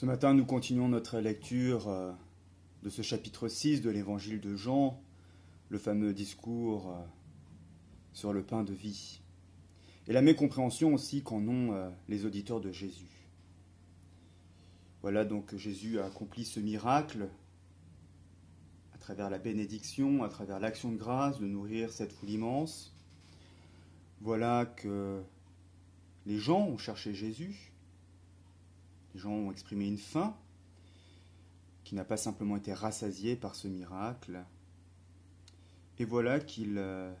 Ce matin, nous continuons notre lecture euh, de ce chapitre 6 de l'évangile de Jean, le fameux discours euh, sur le pain de vie, et la mécompréhension aussi qu'en ont euh, les auditeurs de Jésus. Voilà donc que Jésus a accompli ce miracle à travers la bénédiction, à travers l'action de grâce de nourrir cette foule immense. Voilà que les gens ont cherché Jésus, les gens ont exprimé une faim qui n'a pas simplement été rassasiée par ce miracle. Et voilà qu'ils euh,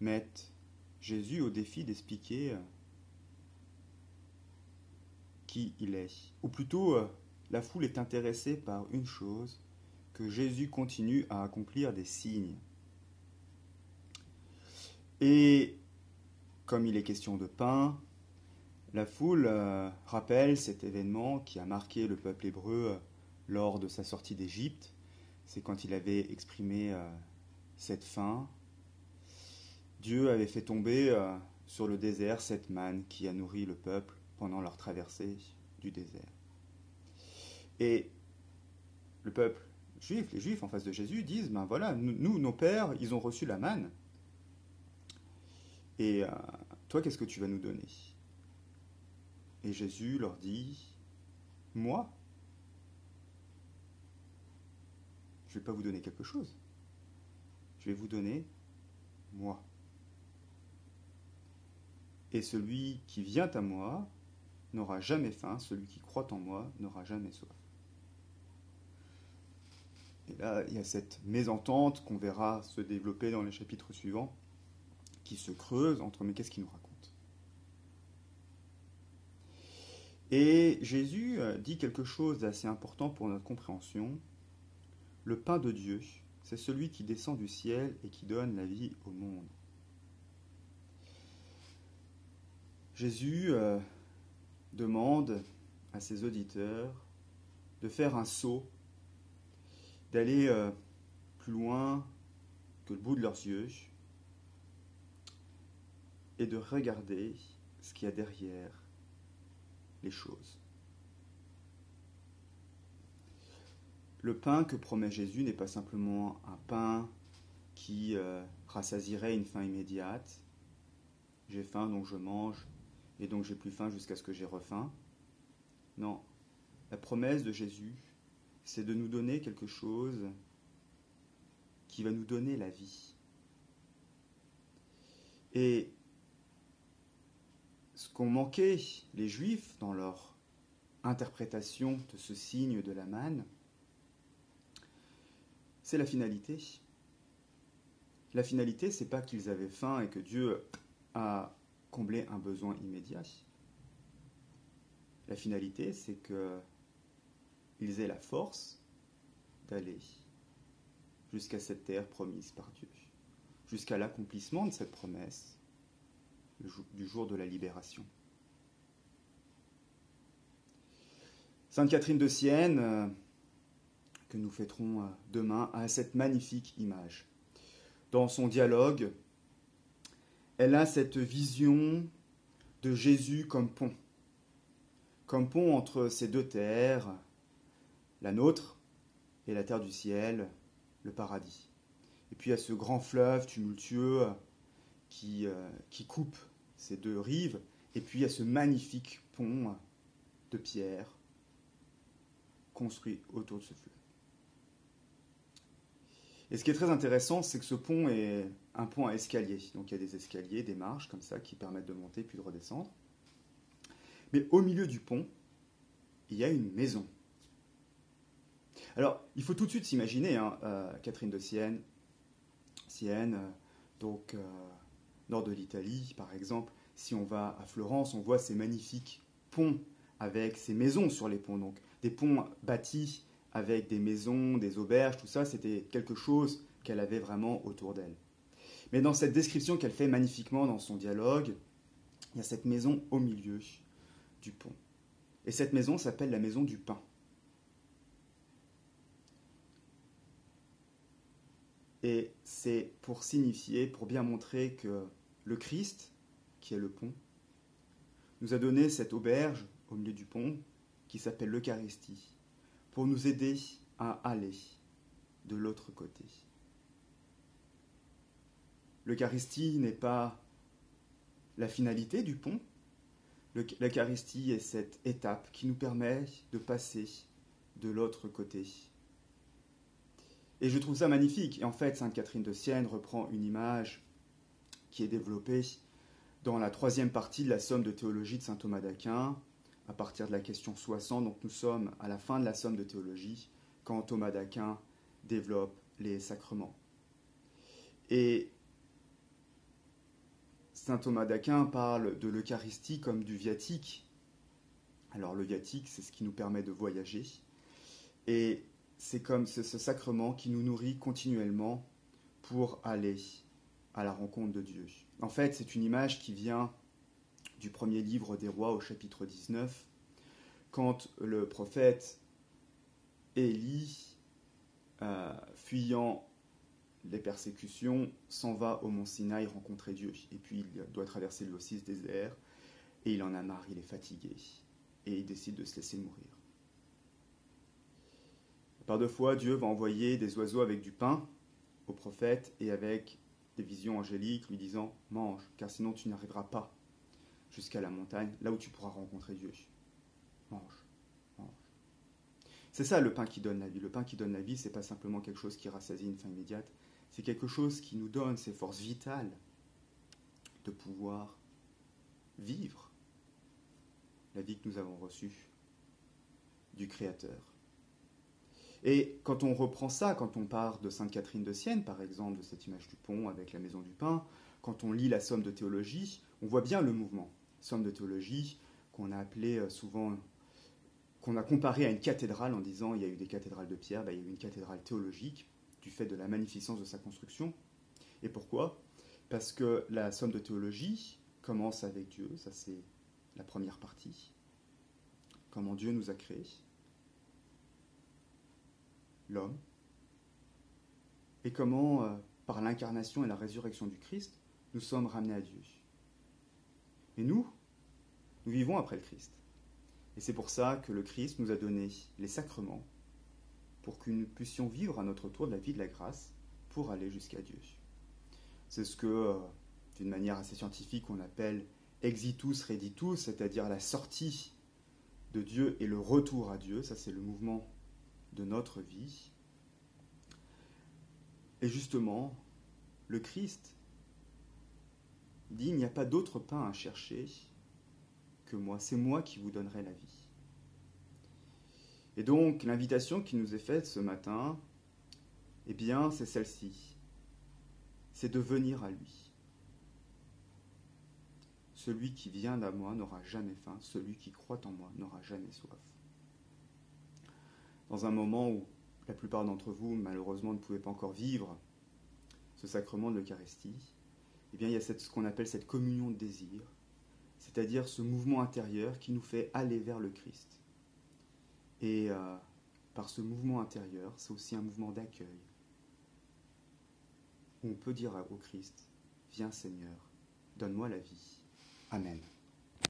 mettent Jésus au défi d'expliquer euh, qui il est. Ou plutôt, euh, la foule est intéressée par une chose, que Jésus continue à accomplir des signes. Et comme il est question de pain, la foule euh, rappelle cet événement qui a marqué le peuple hébreu euh, lors de sa sortie d'Égypte. C'est quand il avait exprimé euh, cette faim. Dieu avait fait tomber sur le désert cette manne qui a nourri le peuple pendant leur traversée du désert. Et le peuple juif, les juifs en face de Jésus disent, ben voilà, nous, nos pères, ils ont reçu la manne. Et toi, qu'est-ce que tu vas nous donner? Et Jésus leur dit, moi, je ne vais pas vous donner quelque chose, je vais vous donner moi. Et celui qui vient à moi n'aura jamais faim, celui qui croit en moi n'aura jamais soif. Et là, il y a cette mésentente qu'on verra se développer dans les chapitres suivants, qui se creuse entre mais qu'est-ce qu'il nous raconte? Et Jésus euh, dit quelque chose d'assez important pour notre compréhension. Le pain de Dieu, c'est celui qui descend du ciel et qui donne la vie au monde. Jésus euh, demande à ses auditeurs de faire un saut, d'aller euh, plus loin que le bout de leurs yeux et de regarder ce qu'il y a derrière choses. Le pain que promet Jésus n'est pas simplement un pain qui euh, rassasierait une faim immédiate. J'ai faim donc je mange et donc j'ai plus faim jusqu'à ce que j'ai refaim. Non, la promesse de Jésus, c'est de nous donner quelque chose qui va nous donner la vie. Et ce qu'ont manqué les Juifs dans leur interprétation de ce signe de la manne, c'est la finalité. La finalité, c'est pas qu'ils avaient faim et que Dieu a comblé un besoin immédiat. La finalité, c'est qu'ils aient la force d'aller jusqu'à cette terre promise par Dieu, jusqu'à l'accomplissement de cette promesse du jour de la libération. Sainte Catherine de Sienne, euh, que nous fêterons euh, demain, a cette magnifique image. Dans son dialogue, elle a cette vision de Jésus comme pont, comme pont entre ces deux terres, la nôtre et la terre du ciel, le paradis. Et puis a ce grand fleuve tumultueux qui, euh, qui coupe ces deux rives, et puis il y a ce magnifique pont de pierre construit autour de ce fleuve. Et ce qui est très intéressant, c'est que ce pont est un pont à escalier. Donc il y a des escaliers, des marches comme ça qui permettent de monter puis de redescendre. Mais au milieu du pont, il y a une maison. Alors, il faut tout de suite s'imaginer, hein, euh, Catherine de Sienne, Sienne, euh, donc nord de l'Italie, par exemple, si on va à Florence, on voit ces magnifiques ponts avec ces maisons sur les ponts. Donc des ponts bâtis avec des maisons, des auberges, tout ça, c'était quelque chose qu'elle avait vraiment autour d'elle. Mais dans cette description qu'elle fait magnifiquement dans son dialogue, il y a cette maison au milieu du pont. Et cette maison s'appelle la maison du pain. Et c'est pour signifier, pour bien montrer que le Christ, qui est le pont, nous a donné cette auberge au milieu du pont, qui s'appelle l'Eucharistie pour nous aider à aller de l'autre côté. L'Eucharistie n'est pas la finalité du pont. L'Eucharistie est cette étape qui nous permet de passer de l'autre côté. Et je trouve ça magnifique. Et en fait, Sainte Catherine de Sienne reprend une image qui est développée dans la troisième partie de la somme de théologie de saint Thomas d'Aquin, à partir de la question 60. Donc nous sommes à la fin de la somme de théologie, quand Thomas d'Aquin développe les sacrements. Et Saint Thomas d'Aquin parle de l'Eucharistie comme du viatique. Alors le viatique, c'est ce qui nous permet de voyager. Et c'est comme ce, sacrement qui nous nourrit continuellement pour aller à la rencontre de Dieu. En fait, c'est une image qui vient du premier livre des rois au chapitre 19, quand le prophète Élie, euh, fuyant les persécutions, s'en va au mont Sinaï rencontrer Dieu. Et puis il doit traverser le Losis désert, et il en a marre, il est fatigué, et il décide de se laisser mourir. Par deux fois, Dieu va envoyer des oiseaux avec du pain au prophète et avec des visions angéliques lui disant Mange, car sinon tu n'arriveras pas jusqu'à la montagne, là où tu pourras rencontrer Dieu. Mange, mange. C'est ça le pain qui donne la vie. Le pain qui donne la vie, c'est pas simplement quelque chose qui rassasie une faim immédiate, c'est quelque chose qui nous donne ces forces vitales de pouvoir vivre la vie que nous avons reçue du Créateur. Et quand on reprend ça, quand on part de Sainte Catherine de Sienne, par exemple, de cette image du pont avec la maison du pain, quand on lit la somme de théologie, on voit bien le mouvement. Somme de théologie qu'on a appelé euh, souvent, qu'on a comparé à une cathédrale en disant il y a eu des cathédrales de pierre, ben, il y a eu une cathédrale théologique du fait de la magnificence de sa construction. Et pourquoi? Parce que la somme de théologie commence avec Dieu, ça c'est la première partie. Comment Dieu nous a créés, l'homme, et comment, euh, par l'incarnation et la résurrection du Christ, nous sommes ramenés à Dieu. Et nous, nous vivons après le Christ. Et c'est pour ça que le Christ nous a donné les sacrements pour que nous puissions vivre à notre tour de la vie de la grâce pour aller jusqu'à Dieu. C'est ce que, euh, d'une manière assez scientifique, on appelle exitus reditus, c'est-à-dire la sortie de Dieu et le retour à Dieu. Ça, c'est le mouvement de notre vie. Et justement, le Christ dit, il n'y a pas d'autre pain à chercher que moi, c'est moi qui vous donnerai la vie. Et donc, l'invitation qui nous est faite ce matin, eh bien, c'est celle-ci. C'est de venir à lui. Celui qui vient à moi n'aura jamais faim, celui qui croit en moi n'aura jamais soif. Dans un moment où la plupart d'entre vous, malheureusement, ne pouvaient pas encore vivre ce sacrement de l'Eucharistie, eh bien, il y a cette, ce qu'on appelle cette communion de désir, c'est-à-dire ce mouvement intérieur qui nous fait aller vers le Christ. Et euh, par ce mouvement intérieur, c'est aussi un mouvement d'accueil. Où on peut dire au Christ, viens Seigneur, donne-moi la vie. Amen.